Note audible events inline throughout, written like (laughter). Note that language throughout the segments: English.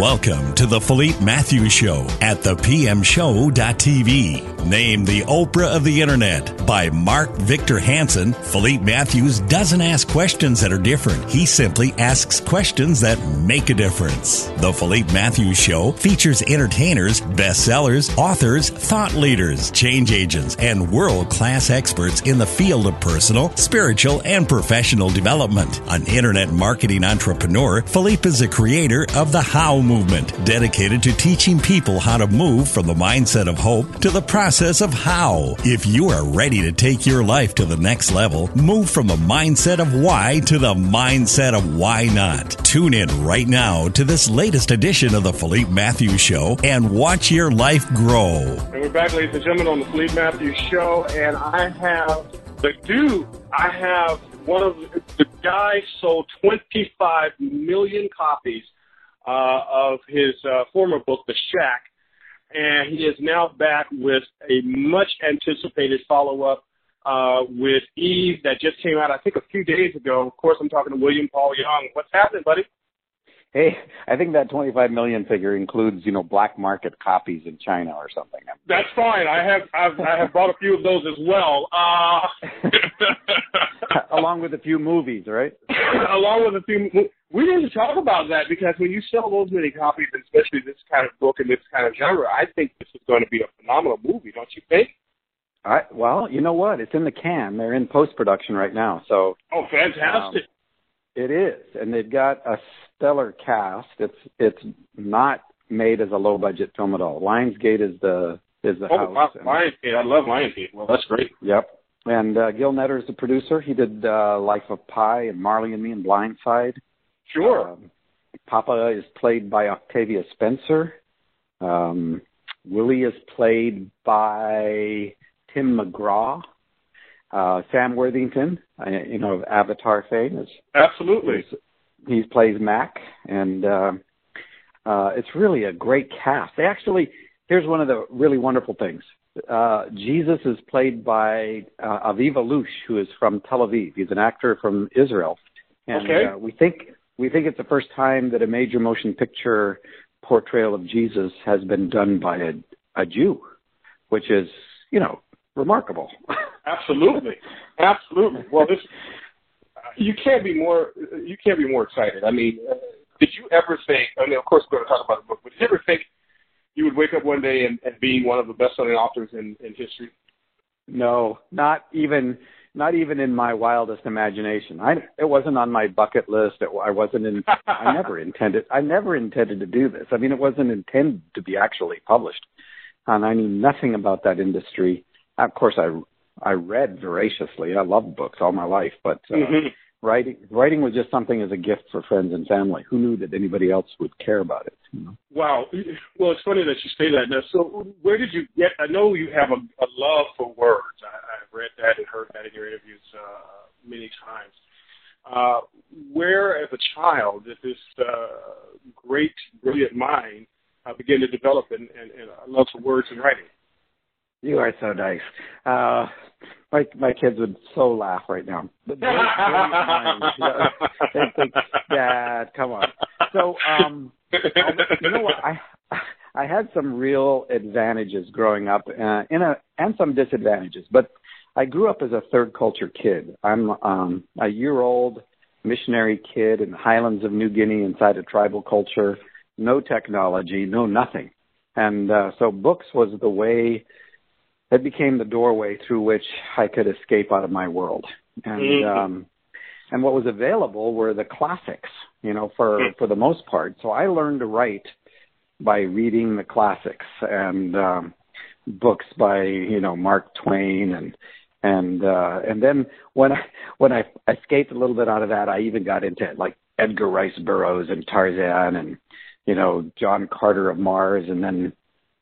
Welcome to the Philippe Matthews Show at thepmshow.tv. Named the Oprah of the Internet by Mark Victor Hansen, Philippe Matthews doesn't ask questions that are different. He simply asks questions that make a difference. The Philippe Matthews Show features entertainers, bestsellers, authors, thought leaders, change agents, and world class experts in the field of personal, spiritual, and professional development. An internet marketing entrepreneur, Philippe is the creator of the How movement, dedicated to teaching people how to move from the mindset of hope to the process of how. If you are ready to take your life to the next level, move from the mindset of why to the mindset of why not. Tune in right now to this latest edition of the Philippe Matthews Show and watch your life grow. And we're back, ladies and gentlemen, on the Philippe Matthews Show, and I have the dude. I have one of the, the guy sold 25 million copies uh, of his uh, former book, The Shack, and he is now back with a much anticipated follow up uh, with Eve that just came out, I think, a few days ago. Of course, I'm talking to William Paul Young. What's happening, buddy? Hey, I think that 25 million figure includes, you know, black market copies in China or something. That's fine. I have I've, I have bought a few of those as well. Uh, (laughs) (laughs) Along with a few movies, right? (laughs) along with a few. We need to talk about that because when you sell those many copies, especially this kind of book and this kind of genre, I think this is going to be a phenomenal movie, don't you think? Right. Well, you know what? It's in the can. They're in post production right now. So Oh, fantastic! um, it is, and they've got a stellar cast. It's it's not made as a low budget film at all. Lionsgate is the is the oh, house. Li- Lionsgate! I love Lionsgate. Well, that's great. Yep. And uh, Gil Netter is the producer. He did uh, Life of Pi and Marley and Me and Blindside. Sure. Um, Papa is played by Octavia Spencer. Um, Willie is played by Tim McGraw. Uh, Sam Worthington, uh, you know, of Avatar fame, is Absolutely. he plays Mac, and uh, uh, it's really a great cast. They actually, here's one of the really wonderful things. Uh, Jesus is played by uh, Aviv Alush, who is from Tel Aviv. He's an actor from Israel, and Okay. uh, we think we think it's the first time that a major motion picture portrayal of Jesus has been done by a, a Jew, which is you know remarkable. Absolutely, absolutely. Well, this you can't be more you can't be more excited. I mean, uh, did you ever think? I mean, of course, we're going to talk about the book, but did you ever think you would wake up one day and, and be one of the best-selling authors in, in history? No, not even not even in my wildest imagination. I it wasn't on my bucket list. It, I wasn't in. I (laughs) never intended. I never intended to do this. I mean, it wasn't intended to be actually published, and I knew nothing about that industry. Of course, I I read voraciously. I loved books all my life, but uh, Mhm. Writing writing was just something as a gift for friends and family. Who knew that anybody else would care about it? You know? Wow. Well, it's funny that you say that. Now, so where did you get? I know you have a, a love for words. I, I've read that and heard that in your interviews uh, many times. Uh, where, as a child, did this uh, great, brilliant mind uh, begin to develop and, and, and a love for words and writing? You are so nice. Uh, my my kids would so laugh right now. But they- they- they think, Dad, come on. So, um, you know what? I I had some real advantages growing up, uh, in a and some disadvantages. But I grew up as a third culture kid. I'm um, a year old missionary kid in the highlands of New Guinea inside a tribal culture. No technology, no nothing, and uh, so books was the way it became the doorway through which I could escape out of my world. And Mhm. um, and what was available were the classics, you know, for Hmm. for the most part. So I learned to write by reading the classics and um, books by you know Mark Twain and and uh, and then when I when I escaped a little bit out of that, I even got into like Edgar Rice Burroughs and Tarzan and you know John Carter of Mars and then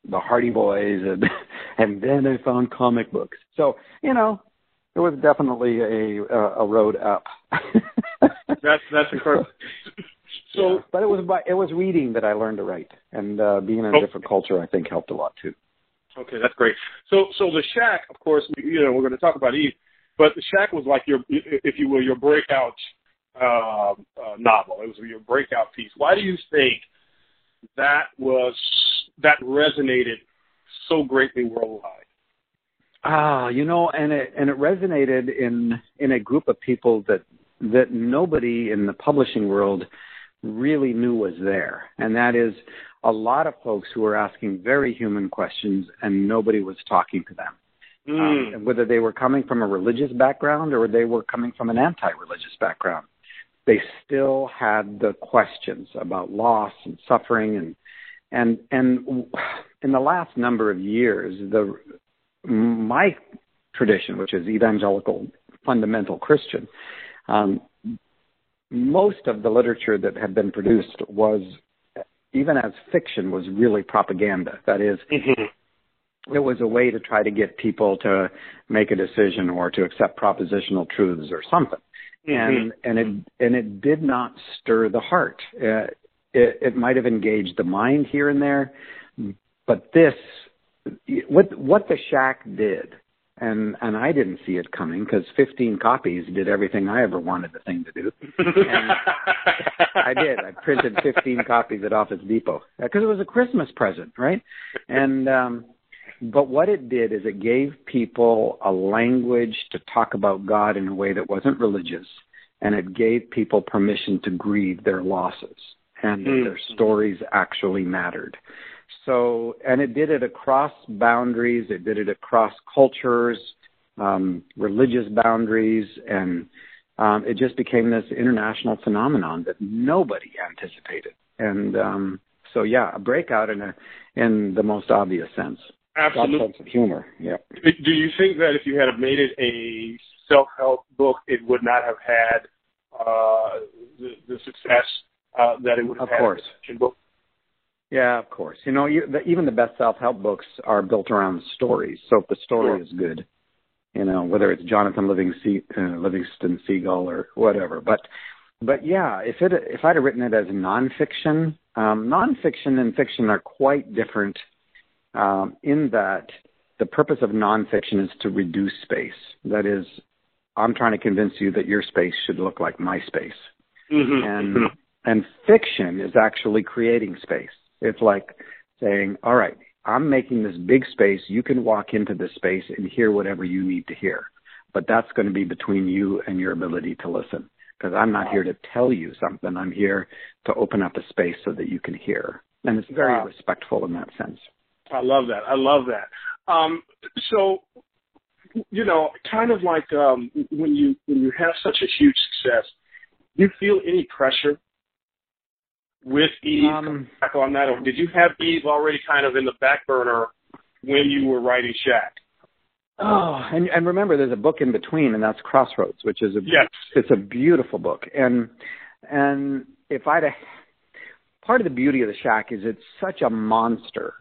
the Hardy Boys and (laughs) and then I found comic books. So you know it was definitely a a, a road up. (laughs) That's that's incredible. So (laughs) Yeah, but it was by, it was reading that I learned to write, and uh, being in a Oh. different culture, I think, helped a lot too. Okay, that's great. So, so the Shack, of course, you know, we're going to talk about Eve, but the Shack was like your, if you will, your breakout uh, uh, novel. It was your breakout piece. Why do you think that was that resonated so greatly worldwide? Ah, you know, and it and it resonated in in a group of people that that nobody in the publishing world really knew was there, and that is a lot of folks who were asking very human questions, and nobody was talking to them. Mm. um, whether they were coming from a religious background or they were coming from an anti-religious background. They still had the questions about loss and suffering and and and in the last number of years, the my tradition, which is evangelical fundamental Christian, um, most of the literature that had been produced was even as fiction was really propaganda. That is, Mm-hmm. it was a way to try to get people to make a decision or to accept propositional truths or something. And and it and it did not stir the heart. Uh, it, it might have engaged the mind here and there, but this what what the shack did and and I didn't see it coming because 15 copies did everything I ever wanted the thing to do. I did. I printed 15 copies at Office Depot because it was a Christmas present, right? And um but what it did is it gave people a language to talk about God in a way that wasn't religious, and it gave people permission to grieve their losses and that Mm. their stories actually mattered. So, and it did it across boundaries. It did it across cultures, um, religious boundaries, and um, it just became this international phenomenon that nobody anticipated. And um, so, yeah, a breakout in a in the most obvious sense. Absolutely. sense of humor. Yeah. Do you think that if you had made it a self-help book, it would not have had uh, the, the success uh, that it would have Of course. as a book? Yeah, of course. You know, you, the, even the best self-help books are built around stories. So if the story Sure. is good, you know, whether it's Jonathan Livingston, uh, Livingston Seagull or whatever. But, but yeah, if it if I'd have written it as nonfiction, um, nonfiction and fiction are quite different. Um, in that the purpose of nonfiction is to reduce space. That is, I'm trying to convince you that your space should look like my space Mm-hmm. and and fiction is actually creating space. It's like saying, "All right, I'm making this big space. You can walk into this space and hear whatever you need to hear, but that's going to be between you and your ability to listen." Because I'm not here to tell you something. I'm here to open up a space so that you can hear, and it's very Wow. respectful in that sense. I love that. I love that. Um, so, you know, kind of like um, when you when you have such a huge success, do you feel any pressure with Eve Um, back on that, or did you have Eve already kind of in the back burner when you were writing Shack? Oh, and, and remember, there's a book in between, and that's Crossroads, which is a Yes. it's a beautiful book. And and if I'd have, part of the beauty of the Shack is it's such a monster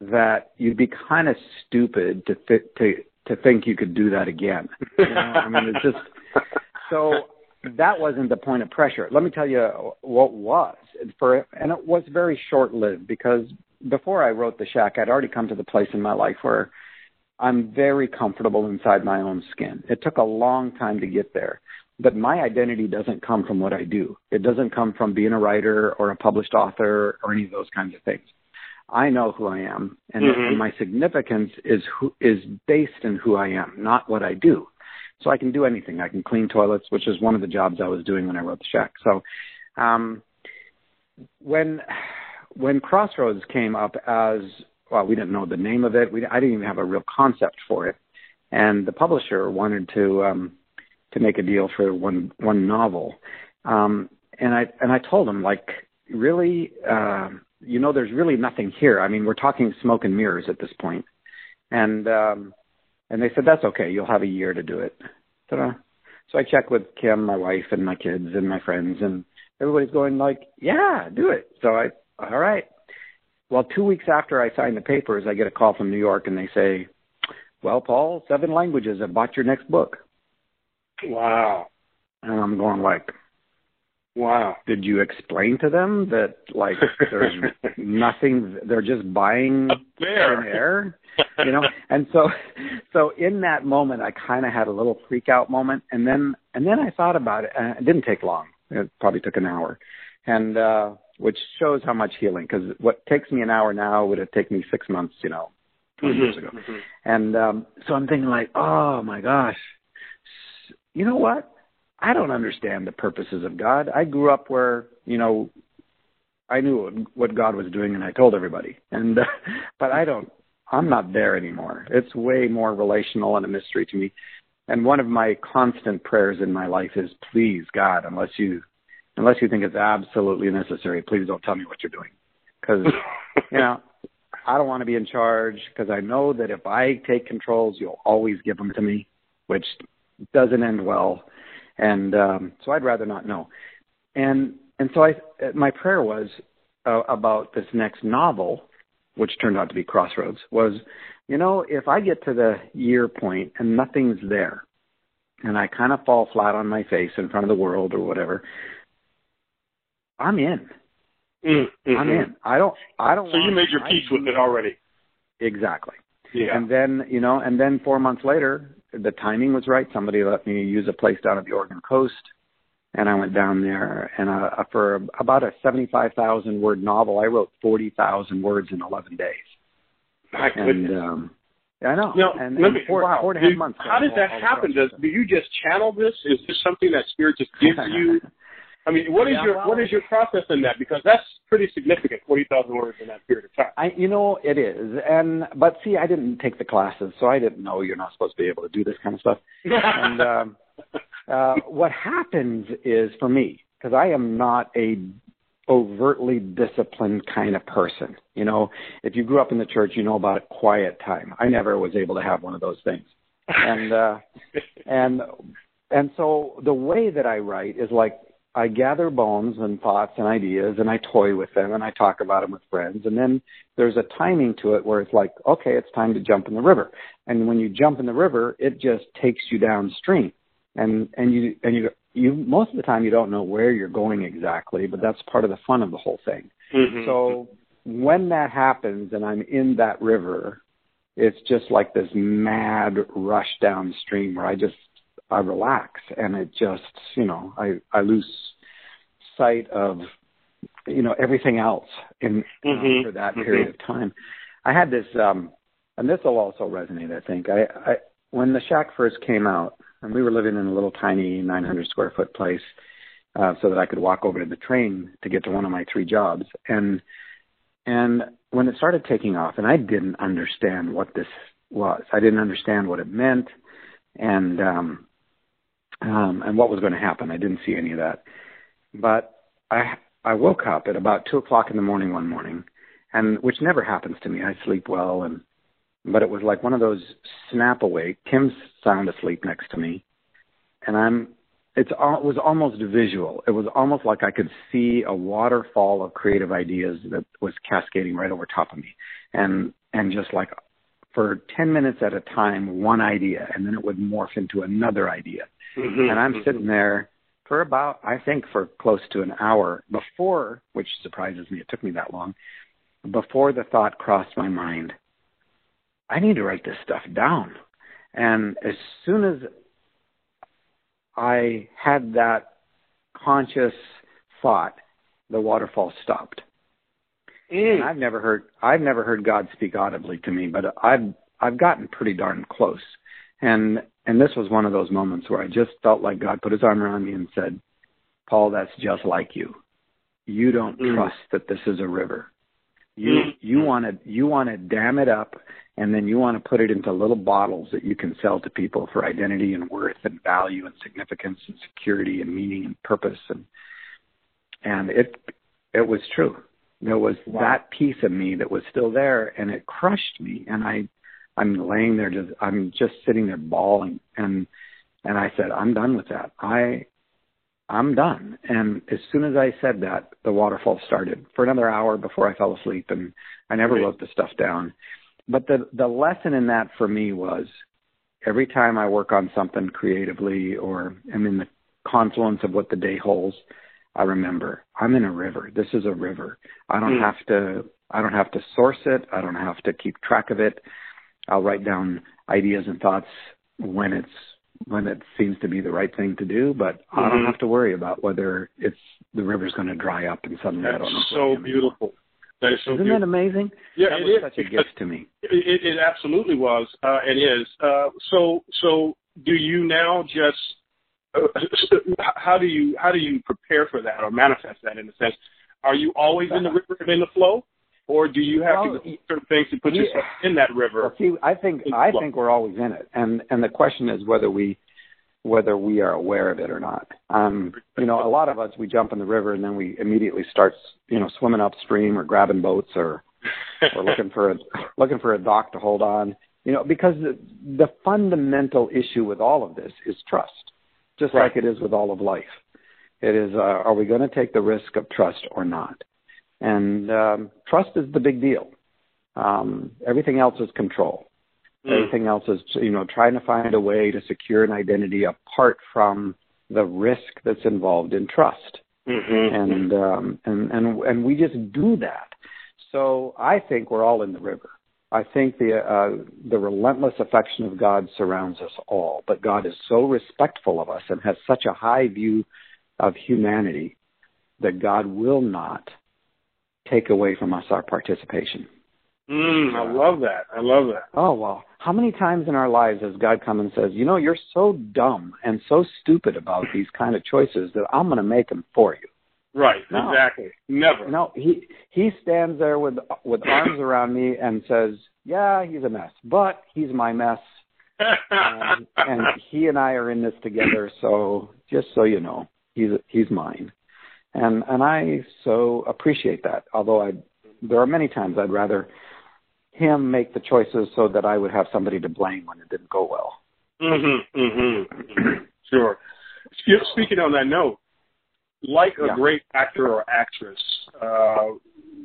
that you'd be kind of stupid to th- to to think you could do that again. You know? I mean, it's just (laughs) so that wasn't the point of pressure. Let me tell you what was for, and it was very short lived because before I wrote the Shack, I'd already come to the place in my life where I'm very comfortable inside my own skin. It took a long time to get there, but my identity doesn't come from what I do. It doesn't come from being a writer or a published author or any of those kinds of things. I know who I am, and, Mhm. and my significance is who, is based in who I am, not what I do. So I can do anything. I can clean toilets, which is one of the jobs I was doing when I wrote the Shack. So, um, when when Crossroads came up as well, we didn't know the name of it. We I didn't even have a real concept for it, and the publisher wanted to um, to make a deal for one one novel. Um, and I and I told him like, really, uh, you know, there's really nothing here. I mean, we're talking smoke and mirrors at this point. And um, and they said that's okay. You'll have a year to do it. So, uh, so I checked with Kim, my wife, and my kids and my friends, and everybody's going like, yeah, do it. So I, all right. Well, two weeks after I signed the papers, I get a call from New York, and they say, well, Paul, seven languages have bought your next book. Wow. And I'm going like, wow. Did you explain to them that like there's (laughs) nothing? They're just buying Fair. air, you know? And so, so in that moment, I kind of had a little freak out moment, and then and then I thought about it. And it didn't take long. It probably took an hour, and uh which shows how much healing. Because what takes me an hour now would have taken me six months, you know, 20 years ago. Mhm. And um, so I'm thinking like, oh my gosh, you know what? I don't understand the purposes of God. I grew up where you know I knew what God was doing, and I told everybody. And uh, (laughs) but I don't. I'm not there anymore. It's way more relational and a mystery to me. And one of my constant prayers in my life is, please God, unless you unless you think it's absolutely necessary, please don't tell me what you're doing, because you know I don't want to be in charge because I know that if I take controls, you'll always give them to me, which doesn't end well. And um, so I'd rather not know. And and so I my prayer was uh, about this next novel, which turned out to be Crossroads, was you know if I get to the year point and nothing's there, and I kind of fall flat on my face in front of the world or whatever, I'm in. Mm, mhm. I'm in. I don't. I don't. So you made your peace with it already. Exactly. Yeah. And then, you know, and then four months later, the timing was right. Somebody let me use a place down at the Oregon coast. And I went down there and uh, for about a 75,000 word novel, I wrote 40,000 words in 11 days. My And, goodness. um, I know. Now, and, and me, four, wow. four and a half months. How did all- that all happen? Does, do you just channel this? Is this something that spirit just gives (laughs) you? I mean, what is Yeah, your well- what is your process in that? Because that's pretty significant, forty thousand words in that period of time. I, you know, it is. And, but see, I didn't take the classes, so I didn't know you're not supposed to be able to do this kind of stuff. (laughs) and um, uh, what happens is for me, because I am not a overtly disciplined kind of person. You know, if you grew up in the church, you know about a quiet time. I never was able to have one of those things. And uh, (laughs) and and so the way that I write is like I gather bones and thoughts and ideas and I toy with them and I talk about them with friends and then there's a timing to it where it's like okay it's time to jump in the river. And when you jump in the river it just takes you downstream. And and you and you you most of the time you don't know where you're going exactly but that's part of the fun of the whole thing. Mhm. so when that happens and I'm in that river, it's just like this mad rush downstream where I just I relax and it just you know I I lose sight of you know everything else in Mhm. for that Mhm. period of time. I had this um and this will also resonate I think. I, I when the shack first came out and we were living in a little tiny 900 square foot place uh, so that I could walk over to the train to get to one of my three jobs. And and when it started taking off, and I didn't understand what this was, I didn't understand what it meant, and um, um, and what was going to happen. I didn't see any of that. But I I woke up at about two o'clock in the morning one morning, and which never happens to me. I sleep well, and but it was like one of those snap awake. Kim's sound asleep next to me, and I'm it's al- it was almost visual. It was almost like I could see a waterfall of creative ideas that was cascading right over top of me, and and just like for ten minutes at a time, one idea, and then it would morph into another idea, Mhm. and I'm sitting there for about I think for close to an hour before, which surprises me. It took me that long before the thought crossed my mind. I need to write this stuff down, and as soon as I had that conscious thought, the waterfall stopped. Mm. I've never heard I've never heard God speak audibly to me, but I've I've gotten pretty darn close. And and this was one of those moments where I just felt like God put his arm around me and said, Paul, that's just like you. You don't Mm. trust that this is a river. You Mm. you want to you want to dam it up, and then you want to put it into little bottles that you can sell to people for identity and worth and value and significance and security and meaning and purpose and and it it was true. There was Wow. that piece of me that was still there, and it crushed me. And I I'm laying there just I'm just sitting there bawling and and I said I'm done with that. I I'm done. And as soon as I said that, the waterfall started for another hour before I fell asleep and I never Right. wrote the stuff down. But the the lesson in that for me was every time I work on something creatively or I'm in the confluence of what the day holds, I remember I'm in a river. This is a river. I don't Mm. have to I don't have to source it. I don't have to keep track of it. I'll write down ideas and thoughts when it's when it seems to be the right thing to do, but I don't Mhm. have to worry about whether it's the river's going to dry up and suddenly I don't know. That's so beautiful. That is so Isn't beautiful. that amazing? yeah, that it was is. such a gift to me. It, it absolutely was. Uh, it is. Uh, so, so do you now just? How do you how do you prepare for that or manifest that in a sense? Are you always in the river and in the flow, or do you have Well, to do certain things to put yeah. yourself in that Well, river? see, I think I flow. think we're always in it, and and the question is whether we whether we are aware of it or not. Um, you know, a lot of us we jump in the river and then we immediately start, you know, swimming upstream or grabbing boats or (laughs) or looking for a looking for a dock to hold on. You know, because the, the fundamental issue with all of this is trust, just Right. like it is with all of life. It is, uh, are we going to take the risk of trust or not? And um, trust is the big deal. Um, everything else is control. Mm. Everything else is, you know, trying to find a way to secure an identity apart from the risk that's involved in trust Mhm. and um, and and and we just do that. So I think we're all in the river. I think the uh, the relentless affection of God surrounds us all, but God is so respectful of us and has such a high view of humanity that God will not take away from us our participation. Mm, I love that. I love that. Oh well, how many times in our lives has God come and says, "You know, you're so dumb and so stupid about these kind of choices that I'm going to make them for you." Right. No. Exactly. Never. No, he he stands there with with arms (clears throat) around me and says, "Yeah, he's a mess, but he's my mess, (laughs) and, and he and I are in this together. So just so you know, he's he's mine." And and I so appreciate that. Although I there are many times I'd rather him make the choices so that I would have somebody to blame when it didn't go well. Mm-hmm, mm-hmm. sure. Speaking on that note, like a Yeah. great actor or actress uh,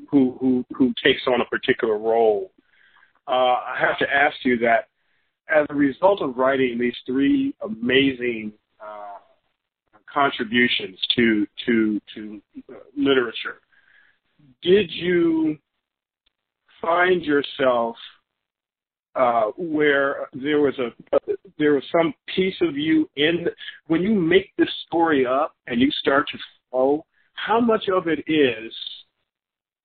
who who who takes on a particular role, uh, I have to ask you that as a result of writing these three amazing uh, contributions to to to uh, literature, did you find yourself uh, where there was a there was some piece of you in when you make this story up and you start to flow. How much of it is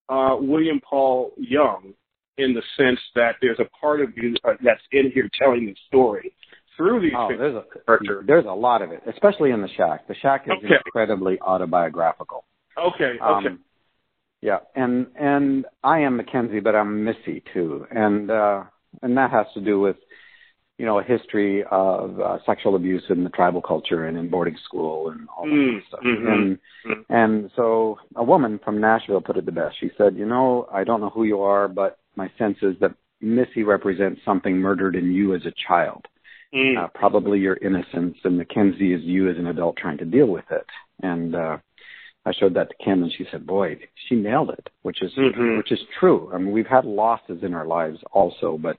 uh, William Paul Young in the sense that there's a part of you uh, that's in here telling the story through these Oh, there's a character. there's a lot of it, especially in the shack. The shack is Okay. incredibly autobiographical. Okay, okay. Um, yeah, and and I am Mackenzie, but I'm Missy too, and uh, and that has to do with you know a history of uh, sexual abuse in the tribal culture and in boarding school and all that Mm, kind of stuff. mhm, And mhm. and so a woman from Nashville put it the best. She said, you know, I don't know who you are, but my sense is that Missy represents something murdered in you as a child Mm. uh, probably your innocence, and Mackenzie is you as an adult trying to deal with it. And uh, I showed that to Kim, and she said, "Boy, she nailed it," which is Mhm. which is true. I mean, we've had losses in our lives also, but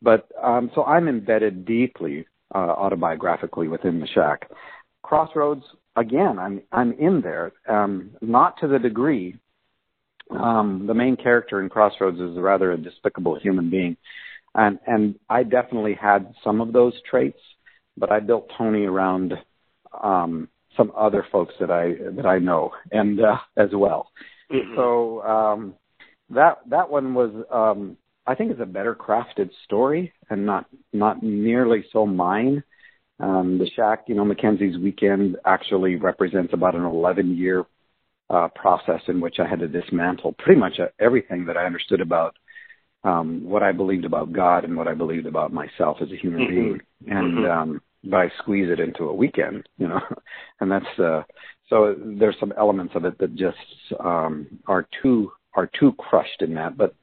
but um, so I'm embedded deeply uh, autobiographically within the shack. Crossroads, again, I'm I'm in there, um, not to the degree. Um, the main character in Crossroads is rather a despicable human being and and I definitely had some of those traits, but I built Tony around um, some other folks that I that I know and uh, as well. Mhm. So um, that that one was um, I think is a better crafted story and not not nearly so mine. Um, the shack, you know, Mackenzie's weekend actually represents about an 11 year uh, process in which I had to dismantle pretty much uh, everything that I understood about um, what I believed about God and what I believed about myself as a human Mhm. being, and Mhm. um, but I squeeze it into a weekend, you know, (laughs) and that's uh, so there's some elements of it that just um, are too are too crushed in that, but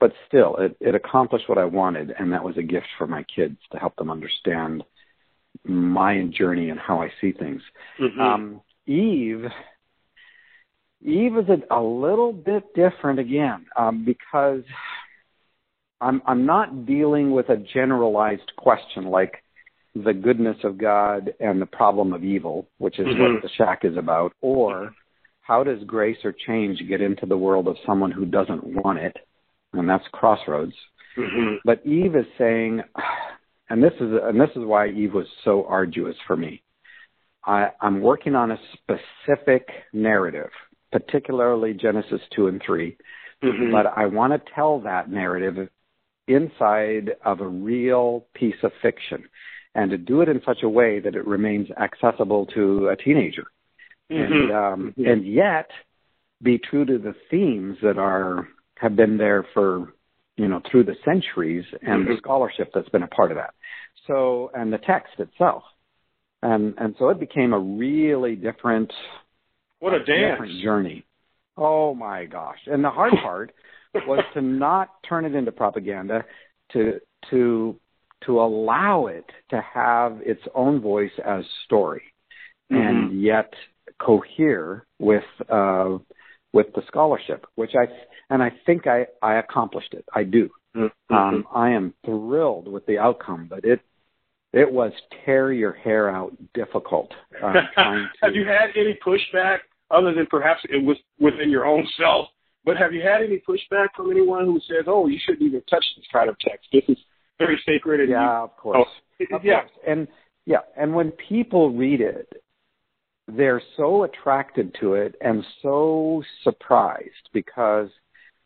but still, it, it accomplished what I wanted, and that was a gift for my kids to help them understand my journey and how I see things. Mhm. Um, Eve, Eve is a, a little bit different again um, because I'm I'm not dealing with a generalized question like the goodness of God and the problem of evil, which is Mhm. what the shack is about, or how does grace or change get into the world of someone who doesn't want it, and that's crossroads. Mhm. But Eve is saying, (sighs) and this is and this is why Eve was so arduous for me. I, I'm working on a specific narrative, particularly Genesis two and 3 Mhm. but I want to tell that narrative inside of a real piece of fiction, and to do it in such a way that it remains accessible to a teenager, and Mhm. um, Mhm. and yet be true to the themes that are have been there for you know through the centuries and the Mhm. scholarship that's been a part of that. So and the text itself, and and so it became a really different what a dance. different journey. Oh my gosh! And the hard (laughs) part was to not turn it into propaganda, to to to allow it to have its own voice as story, and Mhm. yet cohere with uh, with the scholarship, which I and I think I I accomplished it. I do. Mhm. Um, I am thrilled with the outcome, but it it was tear your hair out difficult uh, (laughs) to. have you had any pushback other than perhaps it was within your own self? But have you had any pushback from anyone who says, "Oh, you shouldn't even touch this kind of text. This is very sacred." And Yeah, of course. you, Of yeah. course. And yeah, and when people read it, they're so attracted to it and so surprised because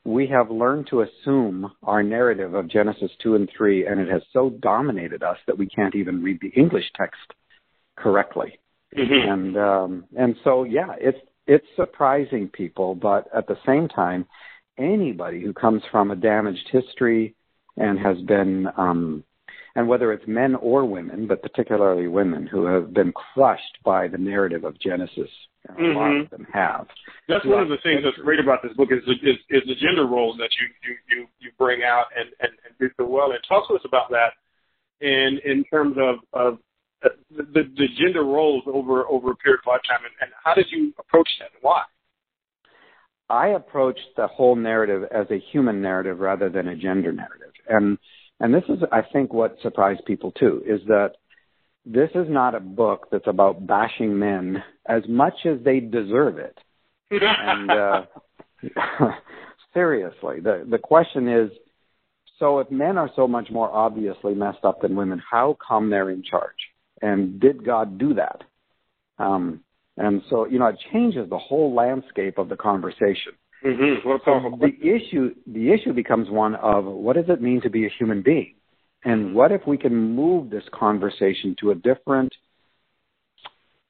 we have learned to assume our narrative of Genesis 2 and 3 and it has so dominated us that we can't even read the English text correctly. Mhm. And um and so yeah, it's it's surprising people, but at the same time anybody who comes from a damaged history and has been um and whether it's men or women, but particularly women who have been crushed by the narrative of Genesis, and a lot Mhm. of them have. That's one of the things that's great about this book is the, is, is the gender roles that you you you, you bring out and, and and do so well. And talk to us about that in in terms of of uh, the the gender roles over over a period of lifetime, and, and how did you approach that and why? I approached the whole narrative as a human narrative rather than a gender narrative. And and this is I think what surprised people too is that this is not a book that's about bashing men as much as they deserve it. And uh (laughs) seriously, the the question is so if men are so much more obviously messed up than women, how come they're in charge? And did God do that? Um and so, you know, it changes the whole landscape of the conversation. mm-hmm. Powerful The issue the issue becomes one of what does it mean to be a human being? And what if we can move this conversation to a different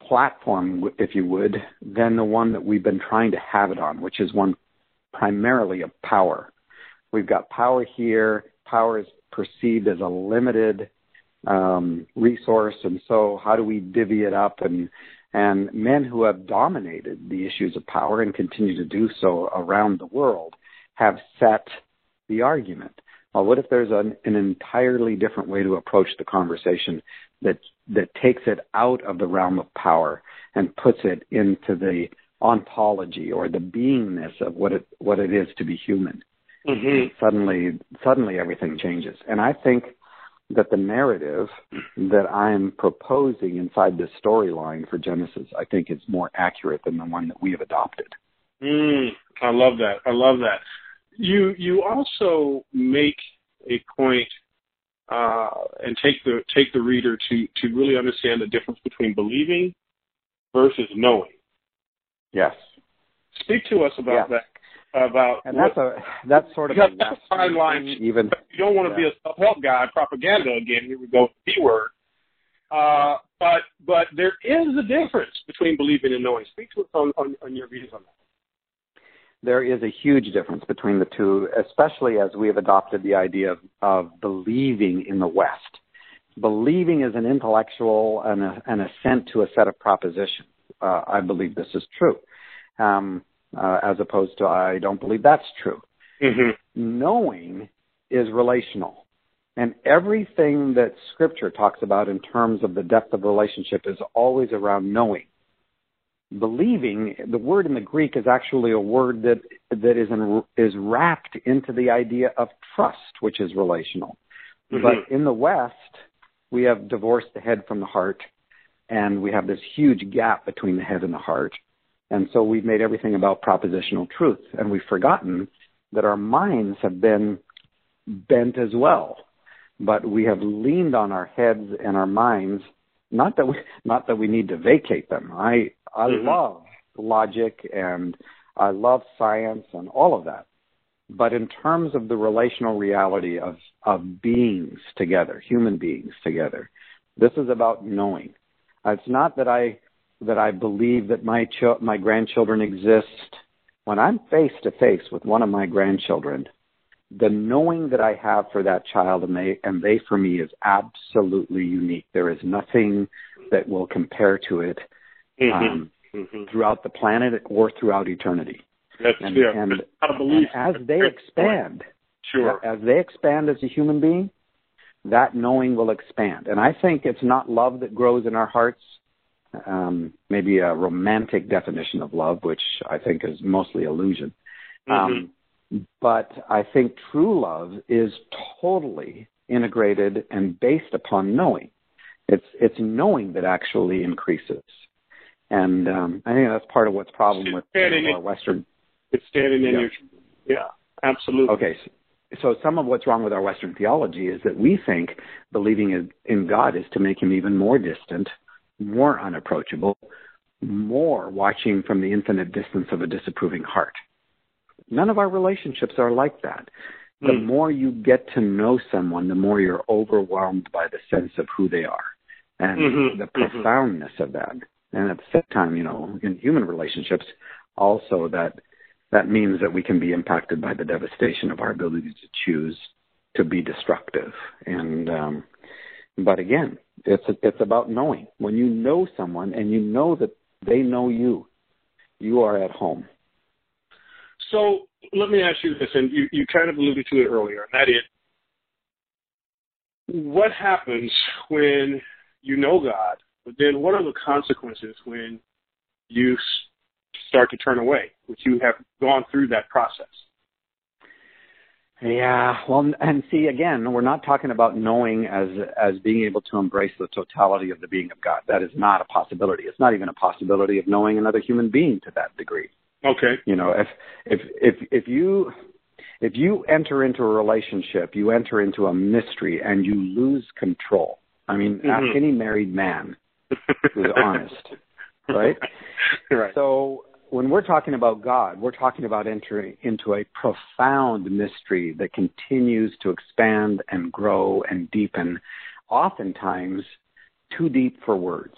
platform, if you would, than the one that we've been trying to have it on, which is one primarily of power. We've got power here. Power is perceived as a limited um, resource, and so how do we divvy it up? And and men who have dominated the issues of power and continue to do so around the world have set the argument. Well, what if there's an, an entirely different way to approach the conversation that that takes it out of the realm of power and puts it into the ontology or the beingness of what it what it is to be human? Mm-hmm. Suddenly, suddenly everything changes, and I think that the narrative that I'm proposing inside this storyline for Genesis, I think is more accurate than the one that we have adopted. Mm, I love that. I love that. You you also make a point uh, and take the take the reader to to really understand the difference between believing versus knowing. Yes, Speak to us about that. About and what- that's a that's sort of Because a that's line. even you don't want to be a self help guy, propaganda again. Here we go, B word. Uh, but but there is a difference between believing and knowing. Speak to us on, on, on your views on that. there is a huge difference between the two, especially as we have adopted the idea of, of believing in the West. Believing is an intellectual and an assent to a set of propositions. Uh, I believe this is true, um, uh, as opposed to I don't believe that's true. Mm-hmm. Knowing is relational. And everything that scripture talks about in terms of the depth of relationship is always around knowing believing the word in the greek is actually a word that that is in, is wrapped into the idea of trust which is relational mm-hmm. but in the west we have divorced the head from the heart and we have this huge gap between the head and the heart and so we've made everything about propositional truth and we've forgotten that our minds have been bent as well but we have leaned on our heads and our minds not that we not that we need to vacate them i I mm-hmm. love logic and I love science and all of that. But in terms of the relational reality of, of beings together, human beings together, this is about knowing. It's not that I that I believe that my ch- my grandchildren exist. When I'm face to face with one of my grandchildren, the knowing that I have for that child and they and they for me is absolutely unique. There is nothing that will compare to it mm-hmm. um, mm-hmm. throughout the planet or throughout eternity. That's and, yeah. and, and as they expand, sure, as they expand as a human being, that knowing will expand. And I think it's not love that grows in our hearts. Um, maybe a romantic definition of love, which I think is mostly illusion. Mm-hmm. Um, but I think true love is totally integrated and based upon knowing. It's it's knowing that actually increases. And um, I think that's part of what's problem with our Western. It's standing in yeah. your. Yeah, absolutely. Okay. So, so some of what's wrong with our Western theology is that we think believing in God is to make him even more distant, more unapproachable, more watching from the infinite distance of a disapproving heart. None of our relationships are like that. The mm. more you get to know someone, the more you're overwhelmed by the sense of who they are and mm-hmm. the mm-hmm. profoundness mm-hmm. of that and at the same time, you know, in human relationships, also that that means that we can be impacted by the devastation of our ability to choose to be destructive. And um, but again, it's it's about knowing. When you know someone and you know that they know you, you are at home. So let me ask you this, and you, you kind of alluded to it earlier, and that is, what happens when you know God but then what are the consequences when you start to turn away, which you have gone through that process? Yeah, well, and see again, we're not talking about knowing as as being able to embrace the totality of the being of God. That is not a possibility. It's not even a possibility of knowing another human being to that degree. Okay. You know, if if if if you if you enter into a relationship, you enter into a mystery and you lose control. I mean, mm-hmm. ask any married man who's (laughs) honest, right? right. So when we're talking about God, we're talking about entering into a profound mystery that continues to expand and grow and deepen, oftentimes too deep for words.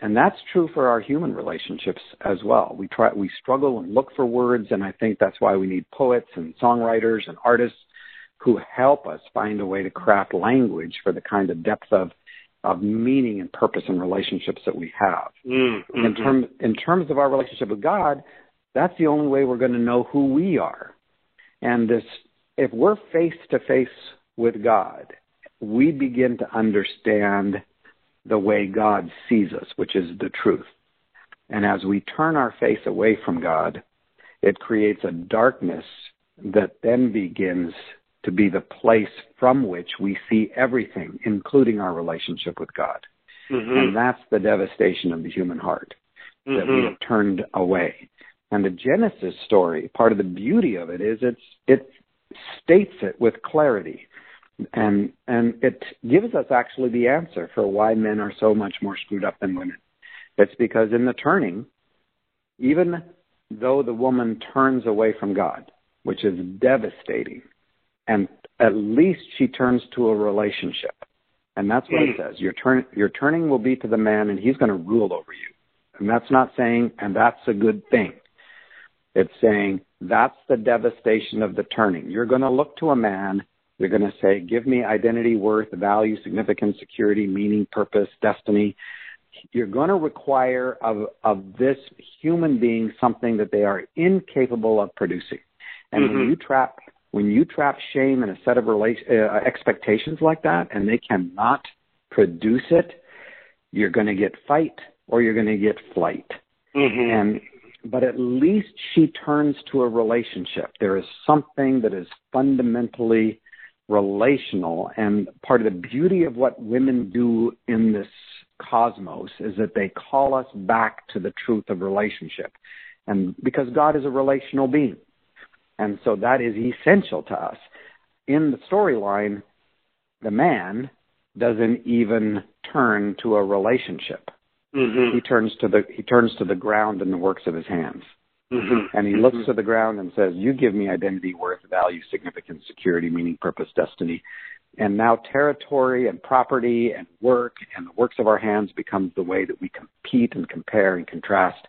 And that's true for our human relationships as well. We try, we struggle and look for words, and I think that's why we need poets and songwriters and artists who help us find a way to craft language for the kind of depth of of meaning and purpose and relationships that we have. Mm-hmm. In terms in terms of our relationship with God, that's the only way we're going to know who we are. And this if we're face to face with God, we begin to understand the way God sees us, which is the truth. And as we turn our face away from God, it creates a darkness that then begins to be the place from which we see everything, including our relationship with God. Mm-hmm. And that's the devastation of the human heart mm-hmm. that we mm-hmm. have turned away. And the Genesis story, part of the beauty of it is it's it states it with clarity. And and it gives us actually the answer for why men are so much more screwed up than women. It's because in the turning, even though the woman turns away from God, which is devastating, and at least she turns to a relationship. And that's what it mm. says. Your turn your turning will be to the man and he's going to rule over you. And that's not saying and that's a good thing. It's saying That's the devastation of the turning. You're going to look to a man. You're going to say, give me identity, worth, value, significance, security, meaning, purpose, destiny. You're going to require of, of this human being something that they are incapable of producing. And mm-hmm. when you trap, when you trap shame in a set of relation, uh, expectations like that and they cannot produce it, you're going to get fight or you're going to get flight. Mm-hmm. And but at least she turns to a relationship. There is something that is fundamentally relational, and part of the beauty of what women do in this cosmos is that they call us back to the truth of relationship. And because God is a relational being. And so that is essential to us. In the storyline, the man doesn't even turn to a relationship. Mm-hmm. He turns to the he turns to the ground and the works of his hands. Mm-hmm. And he looks mm-hmm. to the ground and says, You give me identity, worth, value, significance, security, meaning, purpose, destiny. And now territory and property and work and the works of our hands becomes the way that we compete and compare and contrast.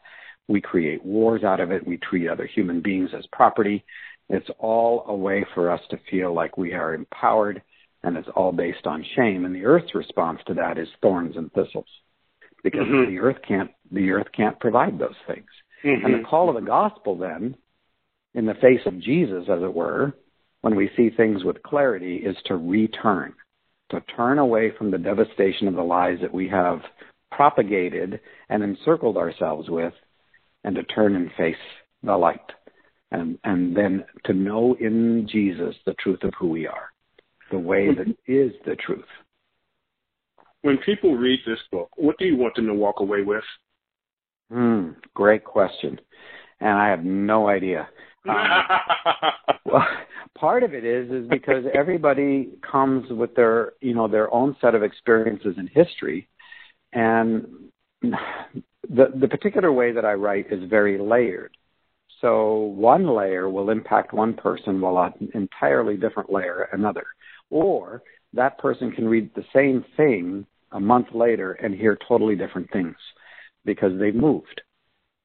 We create wars out of it. We treat other human beings as property. It's all a way for us to feel like we are empowered and it's all based on shame. And the earth's response to that is thorns and thistles because mm-hmm. the earth can't the earth can't provide those things. Mm-hmm. And the call of the gospel then, in the face of Jesus, as it were, when we see things with clarity, is to return, to turn away from the devastation of the lies that we have propagated and encircled ourselves with, and to turn and face the light. And, and then to know in Jesus the truth of who we are, the way that is the truth when people read this book, what do you want them to walk away with? Hmm, great question. And I have no idea. Um, (laughs) well, part of it is is because everybody comes with their you know their own set of experiences in history, and the the particular way that I write is very layered. So one layer will impact one person, while an entirely different layer another. Or that person can read the same thing a month later and hear totally different things because they've moved.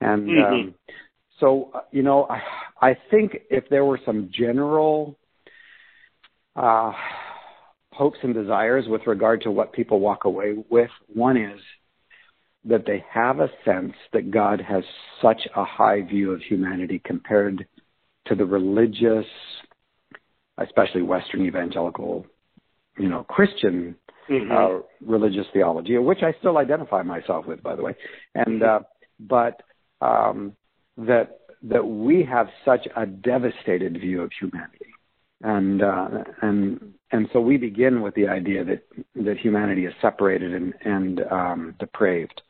And mm-hmm. um, so, uh, you know, I, I think if there were some general uh, hopes and desires with regard to what people walk away with, one is that they have a sense that God has such a high view of humanity compared to the religious, especially Western evangelical, you know, Christian mm-hmm. uh, religious theology, which I still identify myself with, by the way. And uh, but um, that that we have such a devastated view of humanity, and uh, and and so we begin with the idea that that humanity is separated and and um, depraved,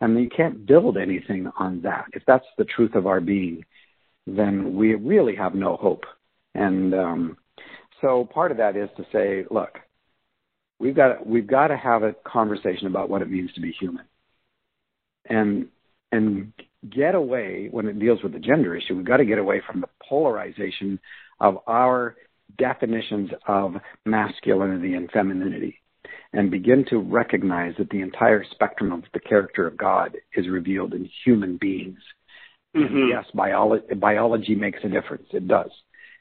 and you can't build anything on that. If that's the truth of our being, then we really have no hope. And um, so part of that is to say, look, we've got we've got to have a conversation about what it means to be human, and and get away when it deals with the gender issue. We've got to get away from the polarization of our definitions of masculinity and femininity, and begin to recognize that the entire spectrum of the character of God is revealed in human beings. Mm-hmm. Yes, biology, biology makes a difference. It does.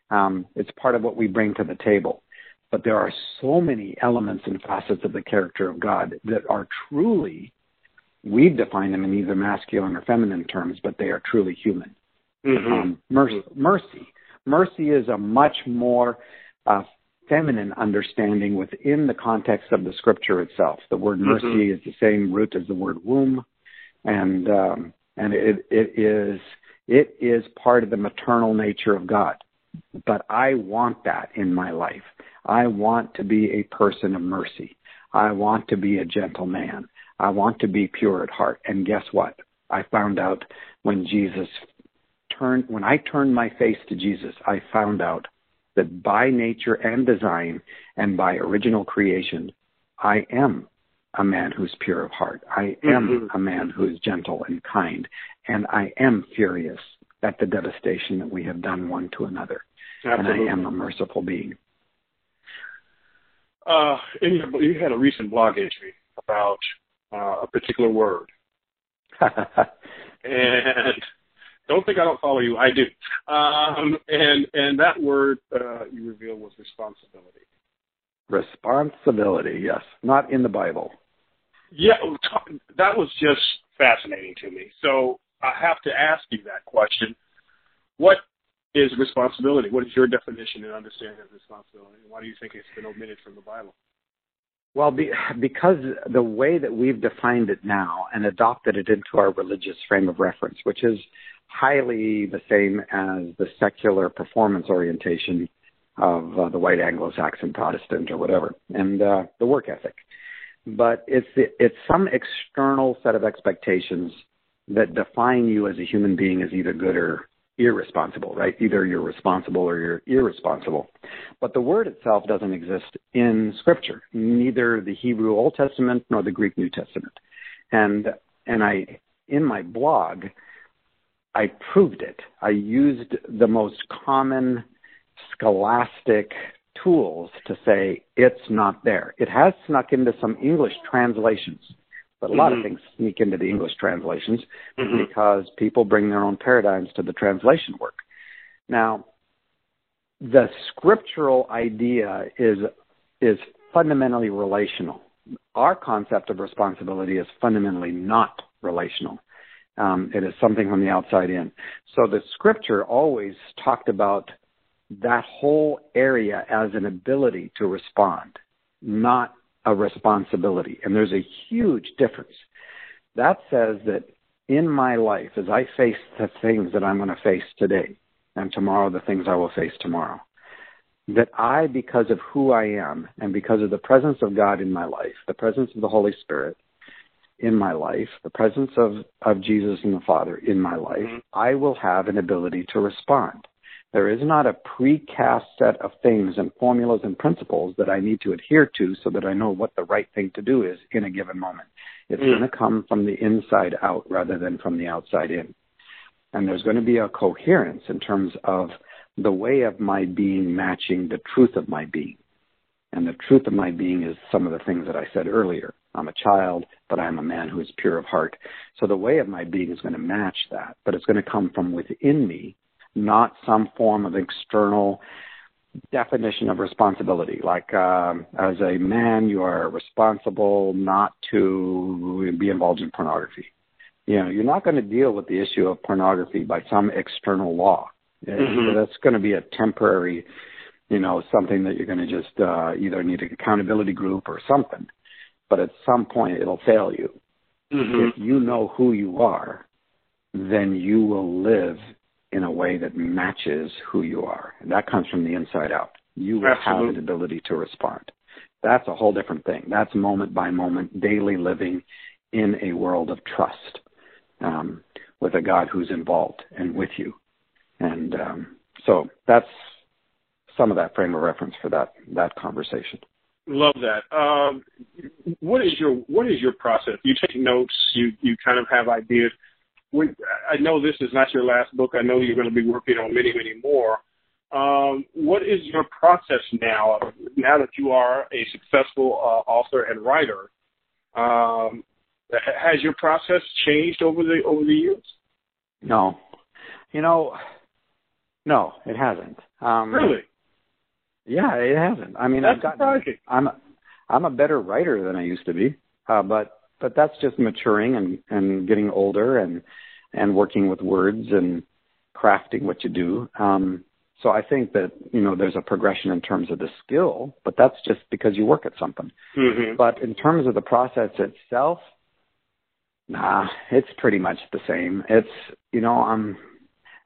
Um, it's part of what we bring to the table. But there are so many elements and facets of the character of God that are truly, we've defined them in either masculine or feminine terms, but they are truly human. Mm-hmm. Um, mercy, mercy. Mercy is a much more uh, feminine understanding within the context of the scripture itself. The word mm-hmm. mercy mm-hmm. is the same root as the word womb, and um, and it, it is it is part of the maternal nature of God. But I want that in my life. I want to be a person of mercy. I want to be a gentle man. I want to be pure at heart. And guess what? I found out when Jesus turned, when I turned my face to Jesus, I found out that by nature and design and by original creation, I am a man who's pure of heart. I am mm-hmm. a man who is gentle and kind. And I am furious at the devastation that we have done one to another. Absolutely. And I am a merciful being. Uh, in your, you had a recent blog entry about uh, a particular word, (laughs) and Don't think I don't follow you. I do. Um, and and that word uh, you revealed was responsibility. Responsibility, yes, not in the Bible. Yeah, that was just fascinating to me. So I have to ask you that question. What is responsibility? What is your definition and understanding of responsibility? Why do you think it's been omitted from the Bible? Well, be, because the way that we've defined it now and adopted it into our religious frame of reference, which is highly the same as the secular performance orientation of uh, the white Anglo-Saxon Protestant or whatever, and uh, the work ethic. But it's it's some external set of expectations that define you as a human being as either good or irresponsible, right? Either you're responsible or you're irresponsible. But the word itself doesn't exist in Scripture, neither the Hebrew Old Testament nor the Greek New Testament. And and I in my blog, I proved it. I used the most common scholastic tools to say it's not there. It has snuck into some English translations but a lot mm-hmm. of things sneak into the English translations mm-hmm. because people bring their own paradigms to the translation work. Now, the scriptural idea is is fundamentally relational. Our concept of responsibility is fundamentally not relational. Um, it is something from the outside in. So the scripture always talked about that whole area as an ability to respond, not a responsibility. And there's a huge difference. That says that in my life, as I face the things that I'm going to face today, and tomorrow the things I will face tomorrow, that I, because of who I am, and because of the presence of God in my life, the presence of the Holy Spirit in my life, the presence of, of Jesus and the Father in my life, mm-hmm. I will have an ability to respond. There is not a precast set of things and formulas and principles that I need to adhere to so that I know what the right thing to do is in a given moment. It's Mm. going to come from the inside out rather than from the outside in. And there's going to be a coherence in terms of the way of my being matching the truth of my being. And the truth of my being is some of the things that I said earlier. I'm a child, but I'm a man who is pure of heart. So the way of my being is going to match that, but it's going to come from within me not some form of external definition of responsibility. Like um, as a man, you are responsible not to be involved in pornography. You know, you're not going to deal with the issue of pornography by some external law. Mhm. That's going to be a temporary, you know, something that you're going to just uh, either need an accountability group or something. But at some point, it'll fail you. Mhm. If you know who you are, then you will live in a way that matches who you are. And that comes from the inside out. You will have Absolutely. an ability to respond. That's a whole different thing. That's moment by moment, daily living in a world of trust um, with a God who's involved and with you. And um, so that's some of that frame of reference for that that conversation. Love that. Um, what is your what is your process? You take notes. You you kind of have ideas. When, I know this is not your last book. I know you're going to be working on many many more. Um, what is your process now? Now that you are a successful uh, author and writer, um, has your process changed over the over the years? No, you know, no, it hasn't. Um, Really? Yeah, it hasn't. I mean, That's I've gotten, surprising. I'm a, I'm a better writer than I used to be, uh, but but that's just maturing and and getting older and and working with words and crafting what you do. Um, so I think that you know there's a progression in terms of the skill, but that's just because you work at something. Mm-hmm. But in terms of the process itself, nah, it's pretty much the same. It's you know I'm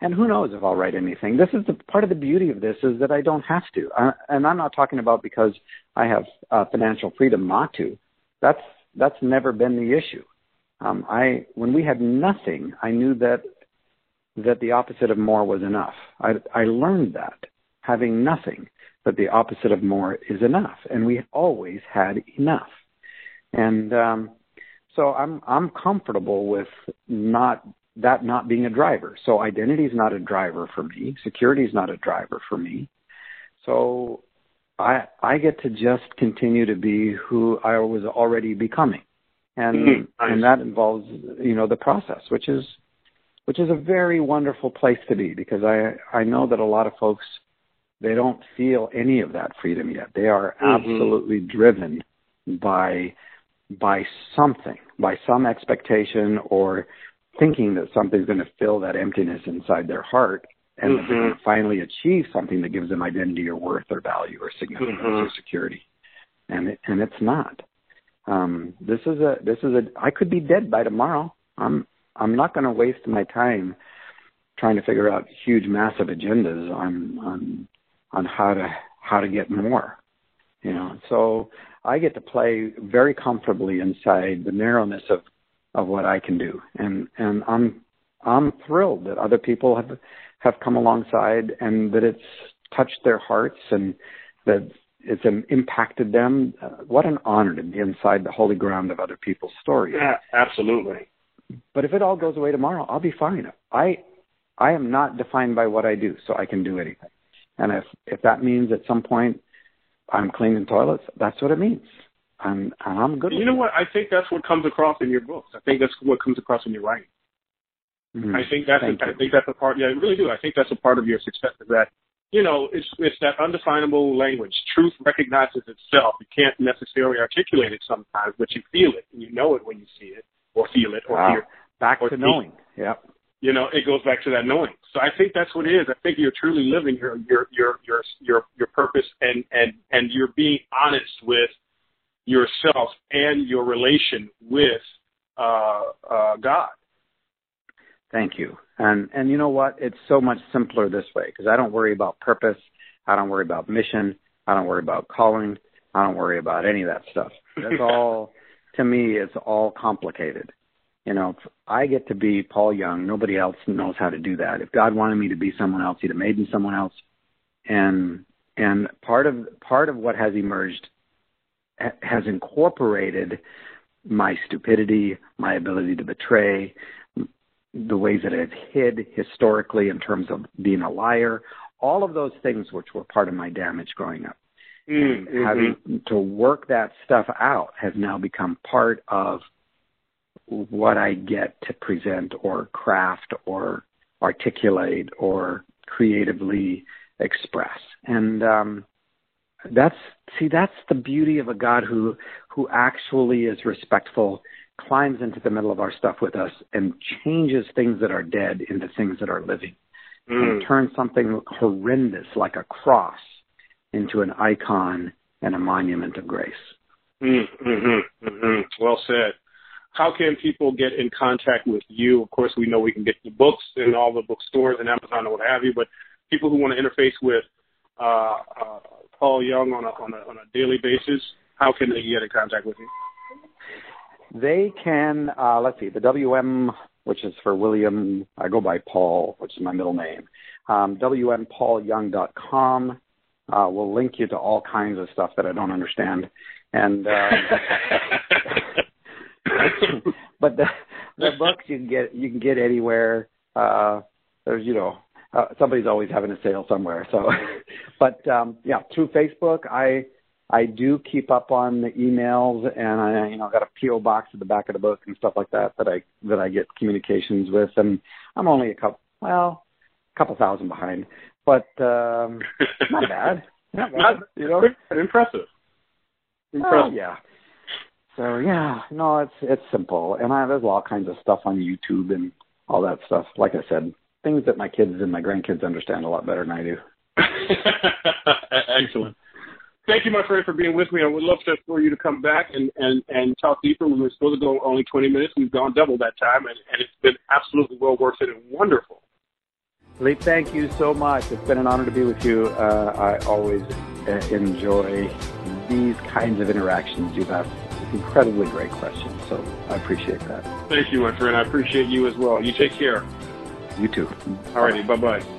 and who knows if I'll write anything. This is the part of the beauty of this is that I don't have to, uh, and I'm not talking about because I have uh, financial freedom not to. That's that's never been the issue. Um, I when we had nothing, I knew that that the opposite of more was enough. I, I learned that having nothing, that the opposite of more is enough, and we always had enough. And um, so I'm I'm comfortable with not that not being a driver. So identity is not a driver for me. Security is not a driver for me. So I I get to just continue to be who I was already becoming, and Mhm. And that involves you know the process, which is which is a very wonderful place to be because I I know that a lot of folks they don't feel any of that freedom yet. They are mm-hmm. absolutely driven by by something, by some expectation or thinking that something's going to fill that emptiness inside their heart and mm-hmm. that they're going to finally achieve something that gives them identity or worth or value or significance mm-hmm. or security. And it, and it's not. Um, this is a this is a I could be dead by tomorrow. I'm I'm not going to waste my time trying to figure out huge massive agendas on on on how to how to get more. You know, so I get to play very comfortably inside the narrowness of of what I can do, and and I'm I'm thrilled that other people have have come alongside and that it's touched their hearts and that it's impacted them. Uh, what an honor to be inside the holy ground of other people's stories. Yeah, absolutely. But if it all goes away tomorrow, I'll be fine. I I am not defined by what I do, so I can do anything. And if if that means at some point I'm cleaning toilets, that's what it means. And, and I'm good. You know what? I think that's what comes across in your books. I think that's what comes across in your writing. Mm-hmm. I think that's a, I think that's a part. Yeah, I really do. I think that's a part of your success. Is that you know it's it's that undefinable language. Truth recognizes itself. You can't necessarily articulate it sometimes, but you feel it and you know it when you see it or feel it or wow. hear. Back or to knowing. Yeah. You know, it goes back to that knowing. So I think that's what it is. I think you're truly living your your your your your your purpose and and and you're being honest with yourself and your relation with uh, uh, God. Thank you. And and you know what? It's so much simpler this way because I don't worry about purpose. I don't worry about mission. I don't worry about calling. I don't worry about any of that stuff. That's all (laughs) to me it's all complicated. You know, I get to be Paul Young. Nobody else knows how to do that. If God wanted me to be someone else, He'd have made me someone else. And and part of part of what has emerged ha- has incorporated my stupidity, my ability to betray, the ways that I've hid historically in terms of being a liar, all of those things which were part of my damage growing up. Mm-hmm. Having to work that stuff out has now become part of what I get to present or craft or articulate or creatively express. And um, that's see that's the beauty of a God who who actually is respectful climbs into the middle of our stuff with us and changes things that are dead into things that are living mm. and turns something horrendous like a cross into an icon and a monument of grace. Mm, mm-hmm, mm-hmm. Well said. How can people get in contact with you? Of course, we know we can get the books in all the bookstores and Amazon and what have you, but people who want to interface with uh, uh, Paul Young on a, on a on a daily basis, how can they get in contact with you? They can, uh, let's see, the WM, which is for William, I go by Paul, which is my middle name, um, WMPaulYoung.com. Uh, will link you to all kinds of stuff that I don't understand. And, uh, (laughs) but the, the books you can get, you can get anywhere. Uh, there's, you know, uh, somebody's always having a sale somewhere. So, (laughs) but, um, yeah, through Facebook, I, I do keep up on the emails, and I, you know, got a PO box at the back of the book and stuff like that that I that I get communications with, and I'm only a couple, well, a couple thousand behind, but um, (laughs) not bad, not bad, not, you know, impressive, impressive, oh, yeah. So yeah, no, it's it's simple, and I, there's all kinds of stuff on YouTube and all that stuff. Like I said, things that my kids and my grandkids understand a lot better than I do. (laughs) Excellent thank you, my friend, for being with me. I would love to, for you to come back and, and, and talk deeper. We were supposed to go only 20 minutes. We've gone double that time, and, and it's been absolutely well worth it and wonderful. Lee, thank you so much. It's been an honor to be with you. Uh, I always uh, enjoy these kinds of interactions. You've asked incredibly great questions, so I appreciate that. Thank you, my friend. I appreciate you as well. You take care. You too. All righty. Bye-bye.